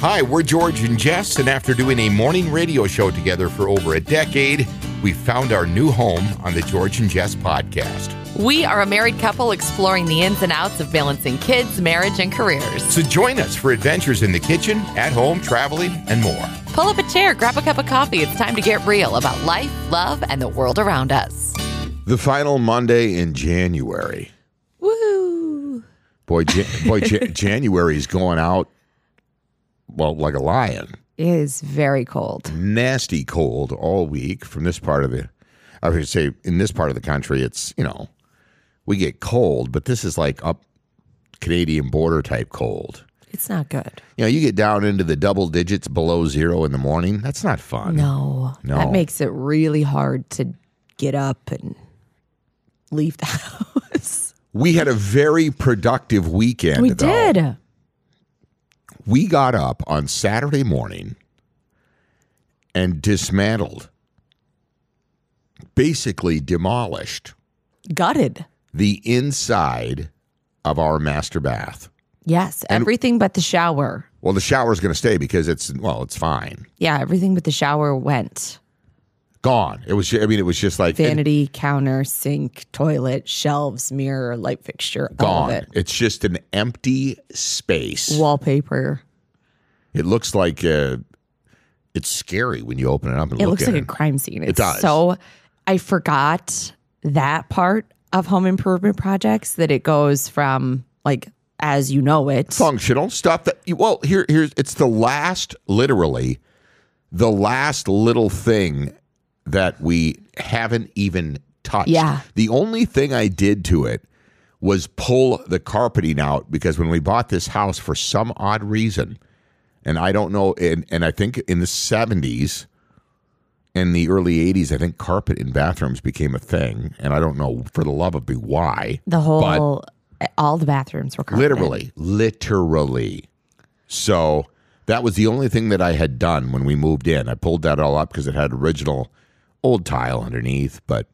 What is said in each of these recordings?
Hi, we're George and Jess, and after doing a morning radio show together for over a decade, we found our new home on the George and Jess podcast. We are a married couple exploring the ins and outs of balancing kids, marriage, and careers. So join us for adventures in the kitchen, at home, traveling, and more. Pull up a chair, grab a cup of coffee. It's time to get real about life, love, and the world around us. The final Monday in January. Woo! Boy, Ja- boy, Ja- January's going out well like a lion. It is very cold. Nasty cold all week from this part of the. I would say in this part of the country, it's you know we get cold, but this is like up Canadian border type cold. It's not good. You know, you get down into the double digits below zero in the morning. That's not fun. No, No. that makes it really hard to get up and leave the house. We had a very productive weekend. we though. did. We got up on Saturday morning and dismantled, basically demolished Gutted. the inside of our master bath. Yes, everything but the shower. Well, the shower's going to stay because it's well, it's fine. Yeah, everything but the shower went. Gone. It was. I mean, it was just like and Vanity, counter, sink, toilet, shelves, mirror, light fixture, all gone. of it. It's just an empty space. Wallpaper. It looks like uh, it's scary when you open it up and It look looks like it. a crime scene. It's does. So I forgot that part of home improvement projects that it goes from like as you know it. functional stuff that well here here's it's the last literally the last little thing that we haven't even touched Yeah. the only thing i did to it was pull the carpeting out because when we bought this house for some odd reason and i don't know and, and i think in the 70s in the early 80s i think carpet in bathrooms became a thing and i don't know for the love of me why The whole eh, all the bathrooms were carpeted. literally literally so that was the only thing that i had done when we moved in i pulled that all up because it had original old tile underneath but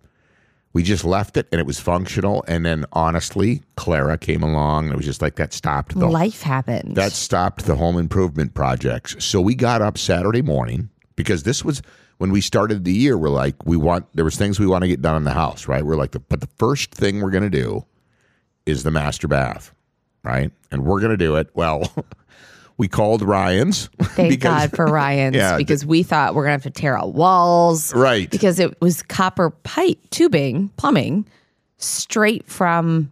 we just left it and it was functional and then honestly clara came along and it was just like that stopped the Life happens. that stopped the home improvement projects so we got up saturday morning because this was when we started the year we're like we want there was things we want to get done in the house right we're like the, but the first thing we're going to do is the master bath, right? And we're going to do it. Well, we called Ryan's. Thank because- God for Ryan's Yeah, because we thought we're gonna have to tear out walls. Right. Because it was copper pipe tubing, plumbing, straight from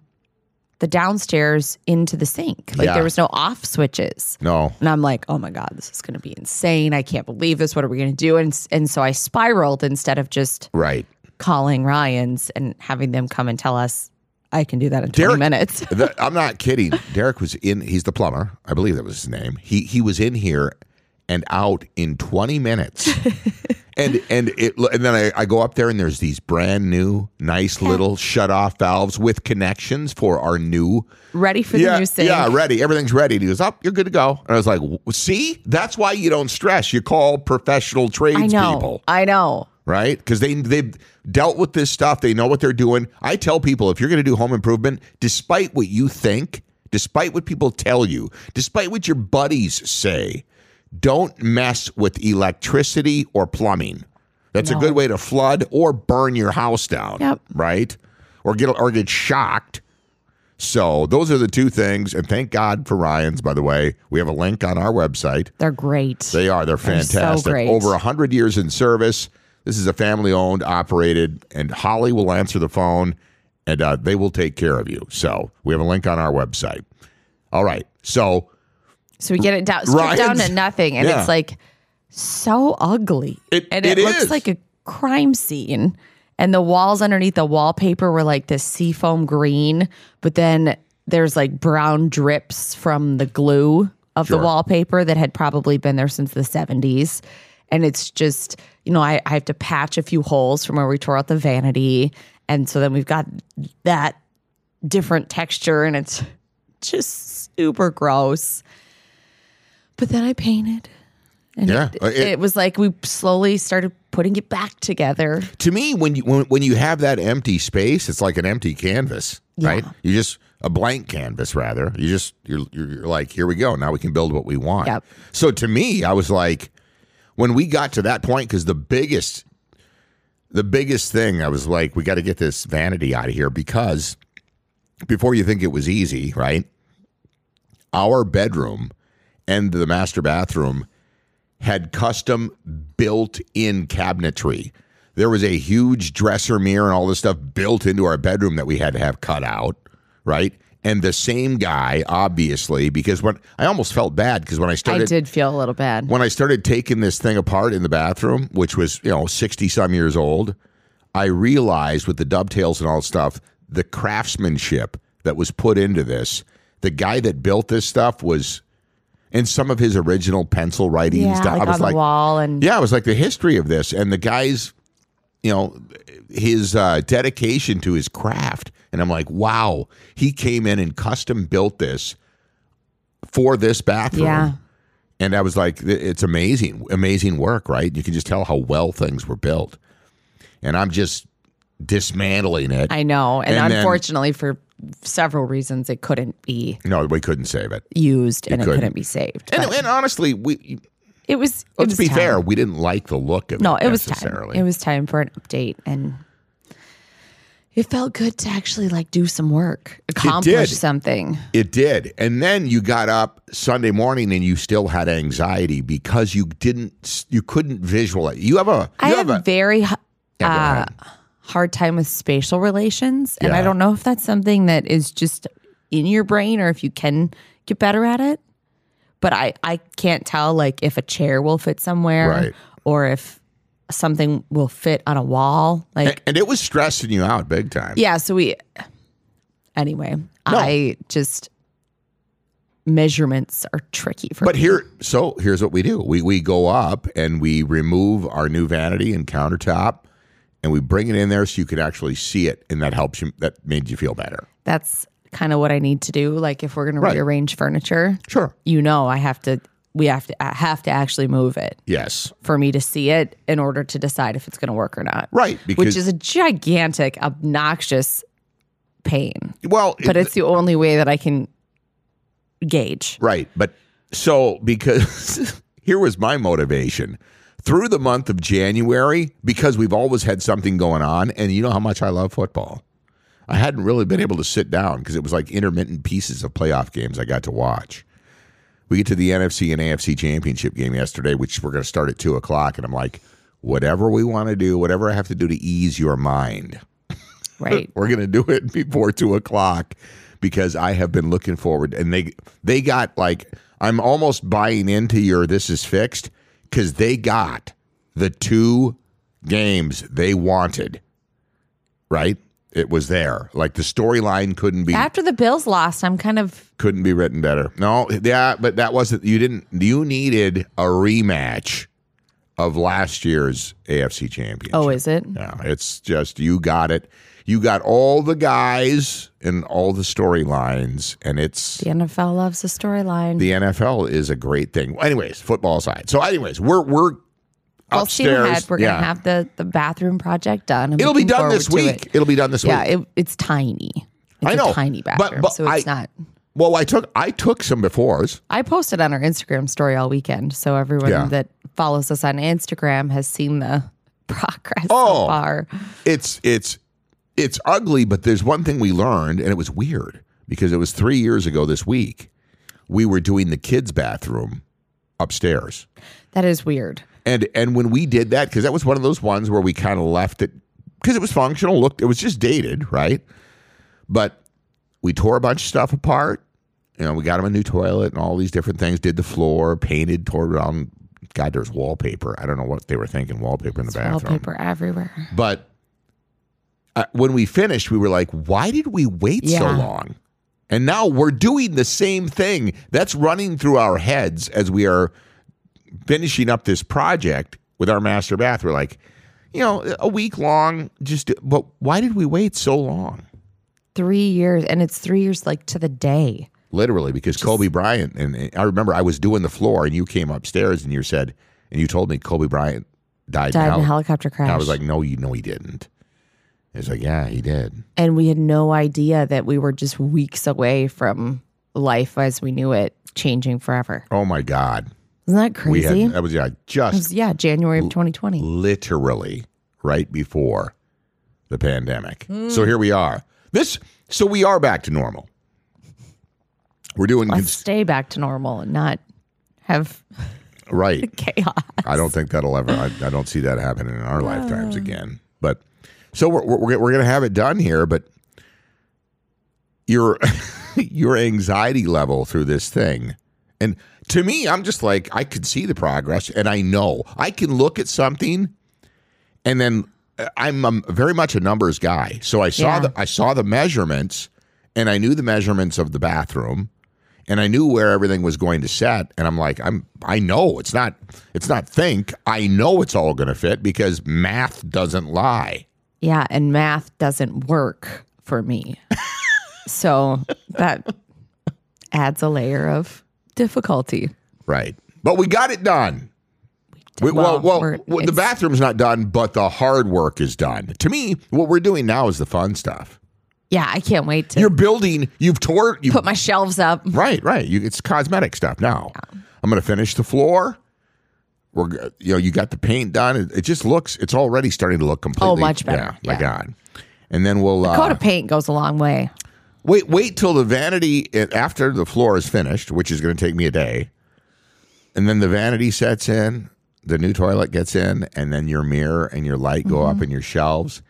the downstairs into the sink. Like Yeah. there was no off switches. No. And I'm like, oh my God, this is going to be insane. I can't believe this. What are we going to do? And, and so I spiraled instead of just Right. calling Ryan's and having them come and tell us I can do that in 20 Derek- minutes. The- I'm not kidding. Derek was in. He's the plumber. I believe that was his name. He he was in here and out in 20 minutes. and and it and then I, I go up there and there's these brand new nice little shut off valves with connections for our new Ready for yeah, the new sink. Yeah, ready. Everything's ready. And he goes, Up, you're good to go. And I was like, See, that's why you don't stress. You call professional I trades know. people. I know. Right? Because they they've dealt with this stuff. They know what they're doing. I tell people if you're going to do home improvement, despite what you think, despite what people tell you, despite what your buddies say, don't mess with electricity or plumbing. That's a good way to flood or burn your house down. Yep. Right? Or get or get shocked. So those are the two things. And thank God for Ryan's, by the way. We have a link on our website. They're great. They are. They're They're so fantastic. great. Over 100 years in service. This is a family owned, operated, and Holly will answer the phone and uh, they will take care of you. So we have a link on our website. All right. So So we get it down, stripped down to nothing, and Yeah. it's like so ugly, It- and it it, looks is. like a crime scene. And the walls underneath the wallpaper were like this seafoam green, but then there's like brown drips from the glue of Sure. the wallpaper that had probably been there since the 70s. And it's just, you know, I, I have to patch a few holes from where we tore out the vanity. And so then we've got that different texture and it's just super gross. But then I painted. And Yeah, it, it- it was like we slowly started putting it back together. To me, when you when, when you have that empty space, it's like an empty canvas, right? You just a blank canvas, rather. You just you're, you're you're like, here we go. Now we can build what we want. Yep. So to me, I was like, when we got to that point, because the biggest, the biggest thing, I was like, we got to get this vanity out of here because before you think it was easy, right? Our bedroom and the master bathroom had custom built in cabinetry. There was a huge dresser mirror and all this stuff built into our bedroom that we had to have cut out, right? And the same guy, obviously, because when I almost felt bad because when I started, I did feel a little bad. when I started taking this thing apart in the bathroom, which was, you know, 60 some years old, I realized with the dovetails and all that stuff, the craftsmanship that was put into this. The guy that built this stuff was, and some of his original pencil writings. yeah, like I was on the wall and yeah, it was like the history of this and the guy's, you know, his uh, dedication to his craft. And I'm like, wow, he came in and custom built this for this bathroom. Yeah. And I was like, it's amazing, amazing work, right? You can just tell how well things were built. And I'm just dismantling it. I know. And, And then- unfortunately, for several reasons, it couldn't be no, we couldn't save it. used and it couldn't. couldn't be saved. And, and honestly, we it was. it let's was be time. fair, we didn't like the look of No, it it was time. It was time for an update, and it felt good to actually like do some work, accomplish something. It did. And then you got up Sunday morning and you still had anxiety because you didn't you couldn't visualize. You have a I you have have a very Yeah, uh, hard time with spatial relations, and I don't know if that's something that is just in your brain or if you can get better at it. But I I can't tell like if a chair will fit somewhere Right. or if something will fit on a wall. Like and, and it was stressing you out big time. yeah, so we anyway, I just measurements are tricky for But me. here, so here's what we do: we we go up and we remove our new vanity and countertop, and we bring it in there so you can actually see it, and that helps you. That made you feel better. That's kind of what I need to do. Like if we're going to rearrange furniture, Sure. you know, I have to. We have to. I have to actually move it Yes. for me to see it in order to decide if it's going to work or not. Right. Because Which is a gigantic, obnoxious pain. well, But it- it's the only way that I can gauge. Right. But so because here was my motivation through the month of January, because we've always had something going on, and you know how much I love football. I hadn't really been able to sit down because it was like intermittent pieces of playoff games I got to watch. We get to the NFC and AFC championship game yesterday, which we're going to start at two o'clock, and I'm like, whatever we want to do, whatever I have to do to ease your mind, Right. we're gonna do it before two o'clock because I have been looking forward and they they got like I'm almost buying into your this is fixed because they got the two games they wanted. Right? It was there. Like the storyline couldn't be After the Bills lost, I'm kind of couldn't be written better. No, yeah, but that wasn't you didn't you needed a rematch of last year's AFC championship. oh, is it? No, it's just you got it. You got all the guys and all the storylines, and it's The NFL loves the storyline. the NFL is a great thing. Anyways, football aside. So, anyways, we're we're Steam upstairs. ahead. We're yeah. gonna have the the bathroom project done. I'm It'll be done this week. it. It'll be done this Yeah, week. it, it's tiny. It's I know, a tiny but- bathroom, but so it's I- not. well, I took I took some befores. I posted on our Instagram story all weekend, so everyone Yeah. that follows us on Instagram has seen the progress Oh. so far. It's it's it's ugly, but there's one thing we learned, and it was weird because it was three years ago this week. We were doing the kids' bathroom upstairs. That is weird. And and when we did that, because that was one of those ones where we kind of left it because it was functional. Looked, it was just dated, right? But we tore a bunch of stuff apart. You know, we got him a new toilet and all these different things. Did the floor, painted, tore around. God, there's wallpaper. I don't know what they were thinking. Wallpaper in the bathroom. Wallpaper everywhere. But uh, when we finished, we were like, "Why did we wait so long?" And now we're doing the same thing. That's running through our heads as we are finishing up this project with our master bath. We're like, you know, a week long, just, but why did we wait so long? Three years, and it's three years like to the day. Literally, because Kobe Bryant, and I remember I was doing the floor and you came upstairs and you said, and you told me Kobe Bryant died, Died in a heli- helicopter crash. And I was like, no, you know he didn't. It's like, yeah, he did. and we had no idea that we were just weeks away from life as we knew it changing forever. Oh my God. Isn't that We crazy? had, that was, yeah, just was, yeah, January of 2020. literally right before the pandemic. Hmm. So here we are. This, so we are back to normal. We're doing, Let's cons- stay back to normal and not have right. chaos. I don't think that'll ever. I, I don't see that happening in our lifetimes again. But so we're we're, we're going to have it done here. But your your anxiety level through this thing, and to me, I'm just like I could see the progress, and I know I can look at something, and then uh, I'm, um very much a numbers guy. So I saw Yeah. the I saw the measurements, and I knew the measurements of the bathroom and I knew where everything was going to set and I'm like I'm I know it's not it's not think I know it's all going to fit because math doesn't lie Yeah, and math doesn't work for me. so that adds a layer of difficulty. right. But we got it done. We, well, Well, well, the bathroom's not done but the hard work is done. To me what we're doing now is the fun stuff. Yeah, I can't wait to you're building you've tore you put my shelves up. right right. You, it's cosmetic stuff now. I'm going to finish the floor. We're you know you got the paint done. It, it just looks it's already starting to look completely Oh, much better. yeah, my god. And then we'll uh, Coat of paint goes a long way. Wait, wait till the vanity after the floor is finished, which is going to take me a day, and then the vanity sets in, the new toilet gets in, and then your mirror and your light go Mm-hmm. up in your shelves.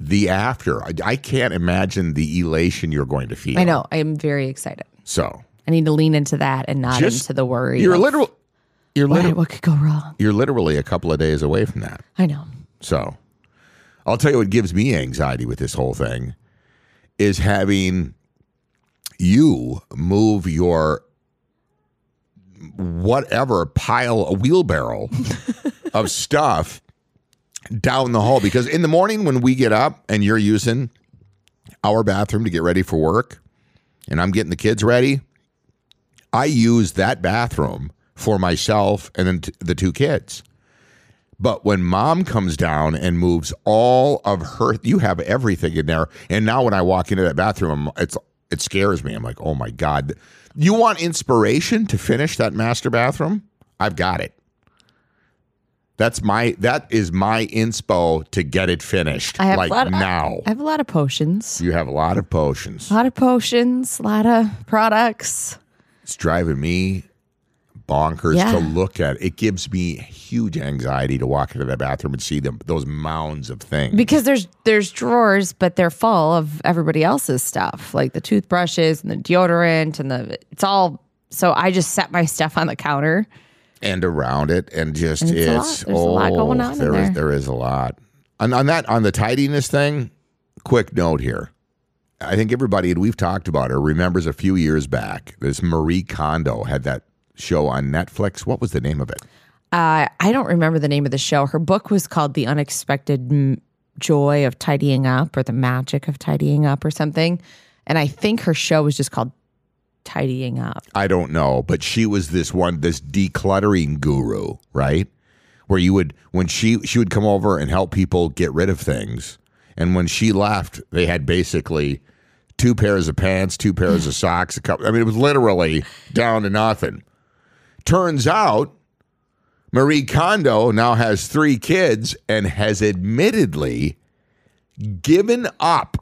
The after, I, I can't imagine the elation you're going to feel. I know. I am very excited. So I need to lean into that and not Just- into the worry. you're literal. You're what, what could go wrong. You're literally a couple of days away from that. I know. So I'll tell you what gives me anxiety with this whole thing is having you move your whatever pile, a wheelbarrow of stuff down the hall. Because in the morning when we get up and you're using our bathroom to get ready for work and I'm getting the kids ready, I use that bathroom for myself and then t- the two kids. But when mom comes down and moves all of her, you have everything in there. And now when I walk into that bathroom, it's it scares me. I'm like, oh my god! You want inspiration to finish that master bathroom? I've got it. That's my that is my inspo to get it finished. I have like a lot of, now. I have a lot of potions. you have a lot of potions. A lot of potions, a lot of products. It's driving me bonkers Yeah. to look at. It gives me huge anxiety to walk into the bathroom and see them those mounds of things. Because there's there's drawers, but they're full of everybody else's stuff, like the toothbrushes and the deodorant and the it's all so I just set my stuff on the counter. and around it and just And it's a lot. it's, There's a lot oh, going on in there is- there. there is a lot and on that on the tidiness thing quick note here i think everybody and we've talked about her remembers a few years back this marie kondo had that show on netflix what was the name of it Uh, I don't remember the name of the show. Her book was called The Unexpected M- Joy of Tidying Up or The Magic of Tidying Up or something. And I think her show was just called Tidying Up. i don't know but she was this one this decluttering guru right where you would when she she would come over and help people get rid of things and when she left they had basically two pairs of pants two pairs of socks a couple i mean it was literally down to nothing turns out marie kondo now has three kids and has admittedly given up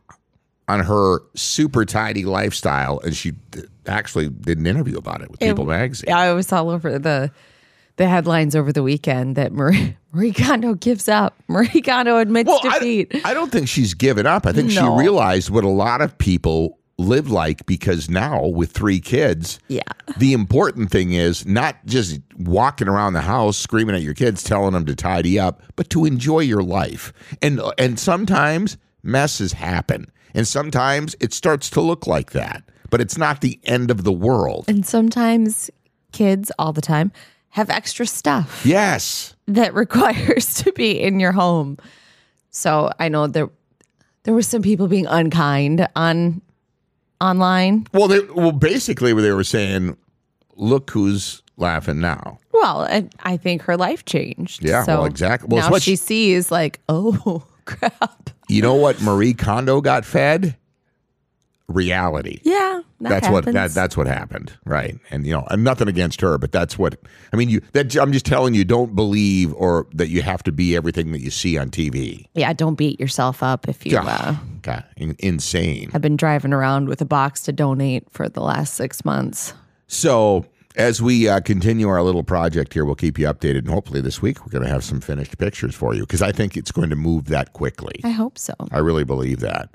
on her super tidy lifestyle and she actually did an interview about it with people magazine Yeah, I was all over the the headlines over the weekend that Marie, Marie Kondo gives up. Marie Kondo admits I, defeat. I don't think she's given up. I think No. she realized what a lot of people live like because now with three kids, Yeah. the important thing is not just walking around the house screaming at your kids, telling them to tidy up, but to enjoy your life. And and sometimes messes happen. And sometimes it starts to look like that, but it's not the end of the world. And sometimes kids, all the time, have extra stuff Yes. that requires to be in your home. So I know there there were some people being unkind on online. Well, they, well, basically, what they were saying, "Look who's laughing now." Well, I, I think her life changed. Yeah, So well, exactly. Well, now what she she- sees like, oh crap. You know what Marie Kondo got fed? Reality. Yeah, that that's what that, that's what happened, right? And you know, and nothing against her, but that's what I mean. You that I'm just telling you, don't believe or that you have to be everything that you see on TV. yeah. Don't beat yourself up if you uh, God, in- insane. have been driving around with a box to donate for the last six months. So as we uh, continue our little project here, we'll keep you updated, and hopefully this week we're going to have some finished pictures for you because I think it's going to move that quickly. I hope so. I really believe that.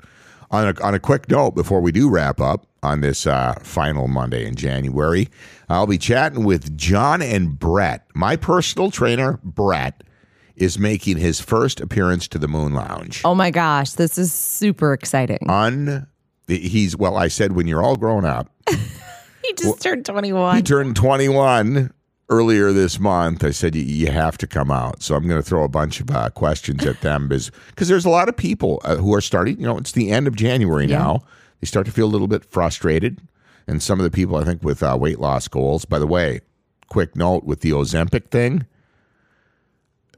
On a, on a quick note, before we do wrap up on this uh, final Monday in January, I'll be chatting with John and Brett. My personal trainer, Brett, is making his first appearance to the Moon Lounge. Oh my gosh, this is super exciting. Un, he's well. I said when you're all grown up. he just turned 21. He turned 21 earlier this month. I said, "You- have to come out. So I'm going to throw a bunch of uh, questions at them because there's a lot of people uh, who are starting, you know, it's the end of January now. They start to feel a little bit frustrated. And some of the people, I think, with uh, weight loss goals, by the way, quick note with the Ozempic thing,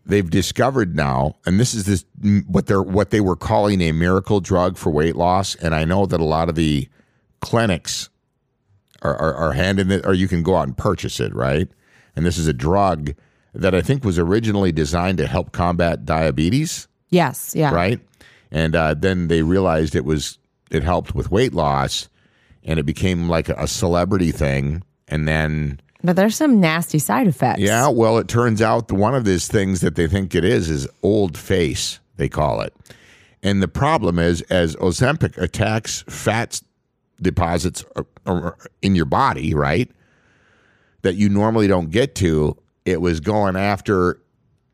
they've discovered now, and this is this what they're what they were calling a miracle drug for weight loss. And I know that a lot of the clinics are, are, are handing it, or you can go out and purchase it, right? And this is a drug that I think was originally designed to help combat diabetes, Yes, yeah. right? And uh, then they realized it was it helped with weight loss, and it became like a celebrity thing. And then, But there's some nasty side effects. yeah, well, it turns out one of these things that they think it is is old face. They call it, and the problem is as Ozempic attacks fat deposits uh, in your body, right? That you normally don't get to. It was going after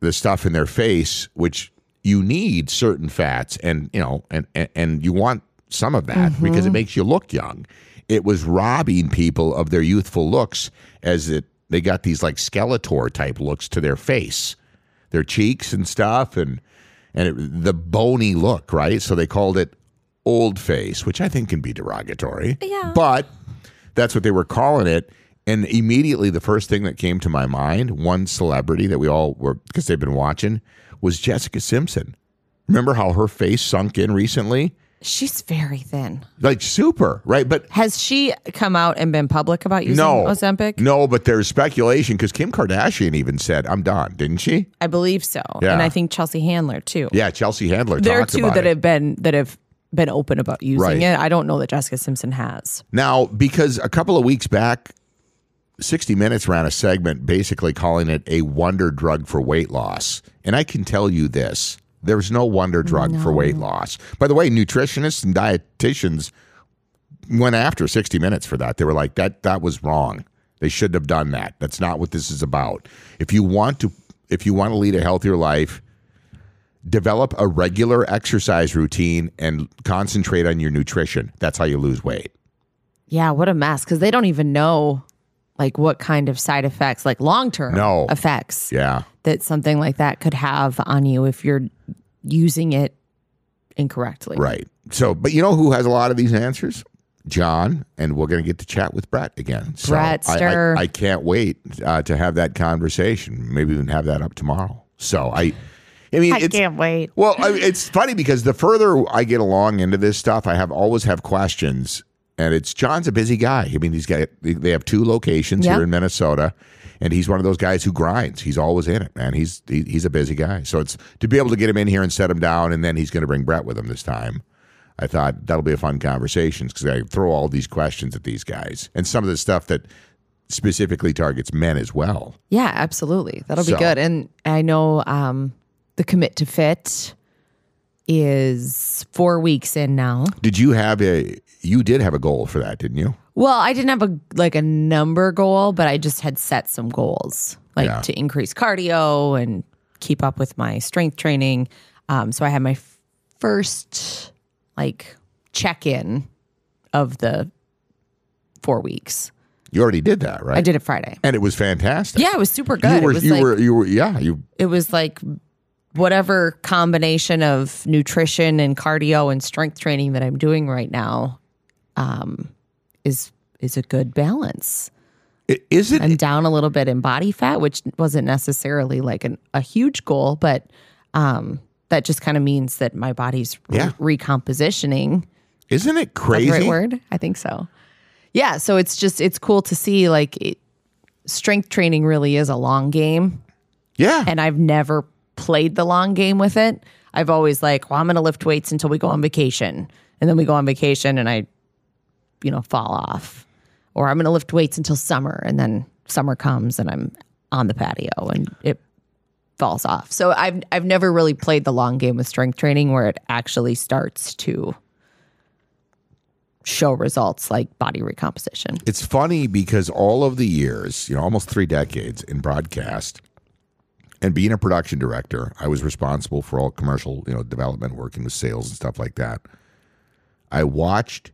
the stuff in their face, which you need certain fats, and you know, and and, and you want some of that mm-hmm. because it makes you look young. It was robbing people of their youthful looks, as it they got these like Skeletor type looks to their face, their cheeks and stuff, and and it, the bony look, right? So they called it old face, which I think can be derogatory. Yeah. But that's what they were calling it. And immediately, the first thing that came to my mind, one celebrity that we all were, because they've been watching, was Jessica Simpson. Remember how her face sunk in recently? She's very thin. Like super, right? But Has she come out and been public about using no, Ozempic? No, but there's speculation because Kim Kardashian even said, "I'm done," didn't she? I believe so. Yeah. And I think Chelsea Handler too. Yeah, Chelsea Handler. there are two that it. have been that have been open about using Right. it. I don't know that Jessica Simpson has. Now, because a couple of weeks back, 60 Minutes ran a segment basically calling it a wonder drug for weight loss. And I can tell you this there's no wonder drug for weight loss. By the way, nutritionists and dietitians went after 60 Minutes for that. They were like, that, that was wrong. They shouldn't have done that. That's not what this is about. If you want to if you want to lead a healthier life, develop a regular exercise routine and concentrate on your nutrition. That's how you lose weight. Yeah, what a mess. Because they don't even know like what kind of side effects, like long term No. effects Yeah. that something like that could have on you if you're using it incorrectly. Right. So, but you know who has a lot of these answers? John, and we're going to get to chat with Brett again. So Brett I- I, I, can't wait uh, to have that conversation. Maybe we can have that up tomorrow. So I, I mean, I can't wait. well, I, it's funny because the further I get along into this stuff, I have always have questions, and it's John's a busy guy. I mean, he's got they have two locations Yeah. here in Minnesota, and he's one of those guys who grinds. He's always in it, man. He's he, he's a busy guy. So it's to be able to get him in here and set him down, and then he's going to bring Brett with him this time. I thought that'll be a fun conversation because I throw all these questions at these guys and some of the stuff that specifically targets men as well. Yeah, absolutely. That'll be good. And I know um, the commit to fit is four weeks in now. Did you have a? You did have a goal for that, didn't you? Well, I didn't have a like a number goal, but I just had set some goals, like Yeah. to increase cardio and keep up with my strength training. Um, so I had my f- first like check in of the four weeks. You already did that, right? I did it Friday. and it was fantastic. Yeah, it was super good. you were, it was you like were, you were, yeah, you. it was like whatever combination of nutrition and cardio and strength training that I'm doing right now um, is is a good balance. Is it? I'm down a little bit in body fat, which wasn't necessarily like an, a huge goal, but um, that just kind of means that my body's re- Yeah. recompositioning. Isn't it that crazy? the right word? I think so. Yeah, so it's just it's cool to see like it, strength training really is a long game Yeah, and I've never played the long game with it. I've always like, well, I'm going to lift weights until we go on vacation, and then we go on vacation, and I, you know, fall off, or I'm going to lift weights until summer, and then summer comes, and I'm on the patio, and it falls off. So I've I've never really played the long game with strength training where it actually starts to show results like body recomposition. It's funny because all of the years, you know, almost three decades in broadcast and being a production director, I was responsible for all commercial, you know, development, working with sales and stuff like that. I watched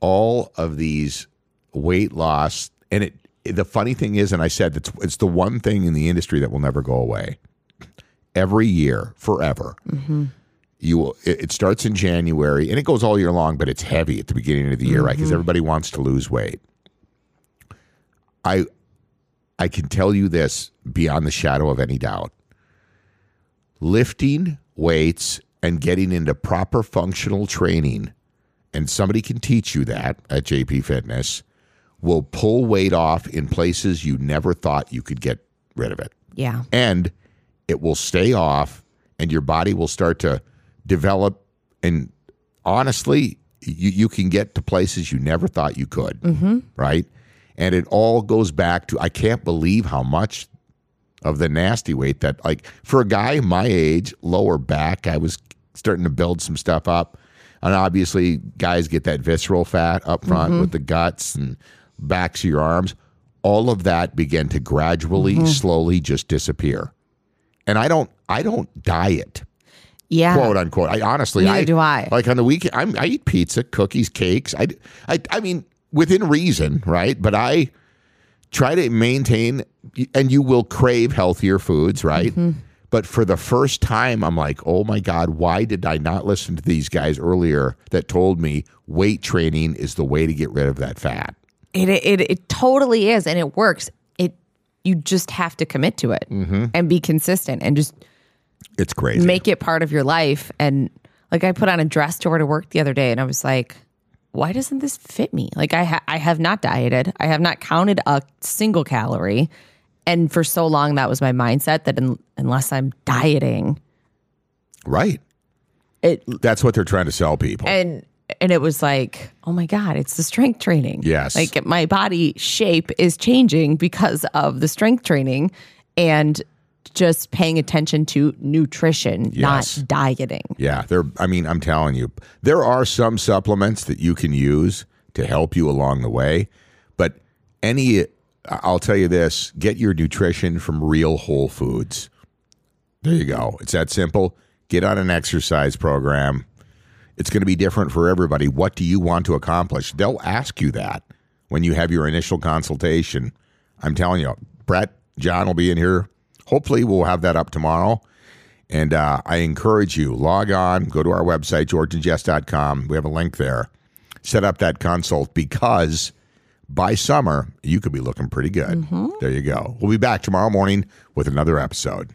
all of these weight loss and it the funny thing is and I said it's it's the one thing in the industry that will never go away. Every year, forever. Mm-hmm. You will, it, it starts in January and it goes all year long, but it's heavy at the beginning of the year, right? Because mm-hmm. everybody wants to lose weight. I I can tell you this beyond the shadow of any doubt. Lifting weights and getting into proper functional training, and somebody can teach you that at JP Fitness, will pull weight off in places you never thought you could get rid of it Yeah. and it will stay off and your body will start to develop and honestly you, you can get to places you never thought you could mm-hmm. right and it all goes back to i can't believe how much of the nasty weight that like for a guy my age lower back i was starting to build some stuff up. And obviously guys get that visceral fat up front mm-hmm. with the guts and backs of your arms. All of that began to gradually mm-hmm. slowly just disappear. And i don't i don't diet Yeah. quote unquote. I honestly Neither I do I. like on the weekend I'm, i eat pizza cookies cakes. I, I i mean within reason right but i try to maintain and you will crave healthier foods right Mm-hmm. but for the first time i'm like oh my god why did i not listen to these guys earlier that told me weight training is the way to get rid of that fat It, it it totally is, and it works. It you just have to commit to it and be consistent, and just it's crazy make it part of your life. And like I put on a dress to wear to work the other day, and I was like, why doesn't this fit me? Like I ha- I have not dieted, I have not counted a single calorie, and for so long that was my mindset that un- unless I'm dieting, right it that's what they're trying to sell people and and it was like, oh my god, it's the strength training. Yes. like my body shape is changing because of the strength training, and just paying attention to nutrition, Yes. not dieting. Yeah, there. I mean, I'm telling you, there are some supplements that you can use to help you along the way, but any, I'll tell you this: get your nutrition from real whole foods. There you go. It's that simple. Get on an exercise program. It's going to be different for everybody. What do you want to accomplish? They'll ask you that when you have your initial consultation. I'm telling you, Brett, John will be in here. Hopefully, we'll have that up tomorrow. And uh, I encourage you, log on, go to our website, georgeandjess.com. We have a link there. Set up that consult because by summer, you could be looking pretty good. There you go. We'll be back tomorrow morning with another episode.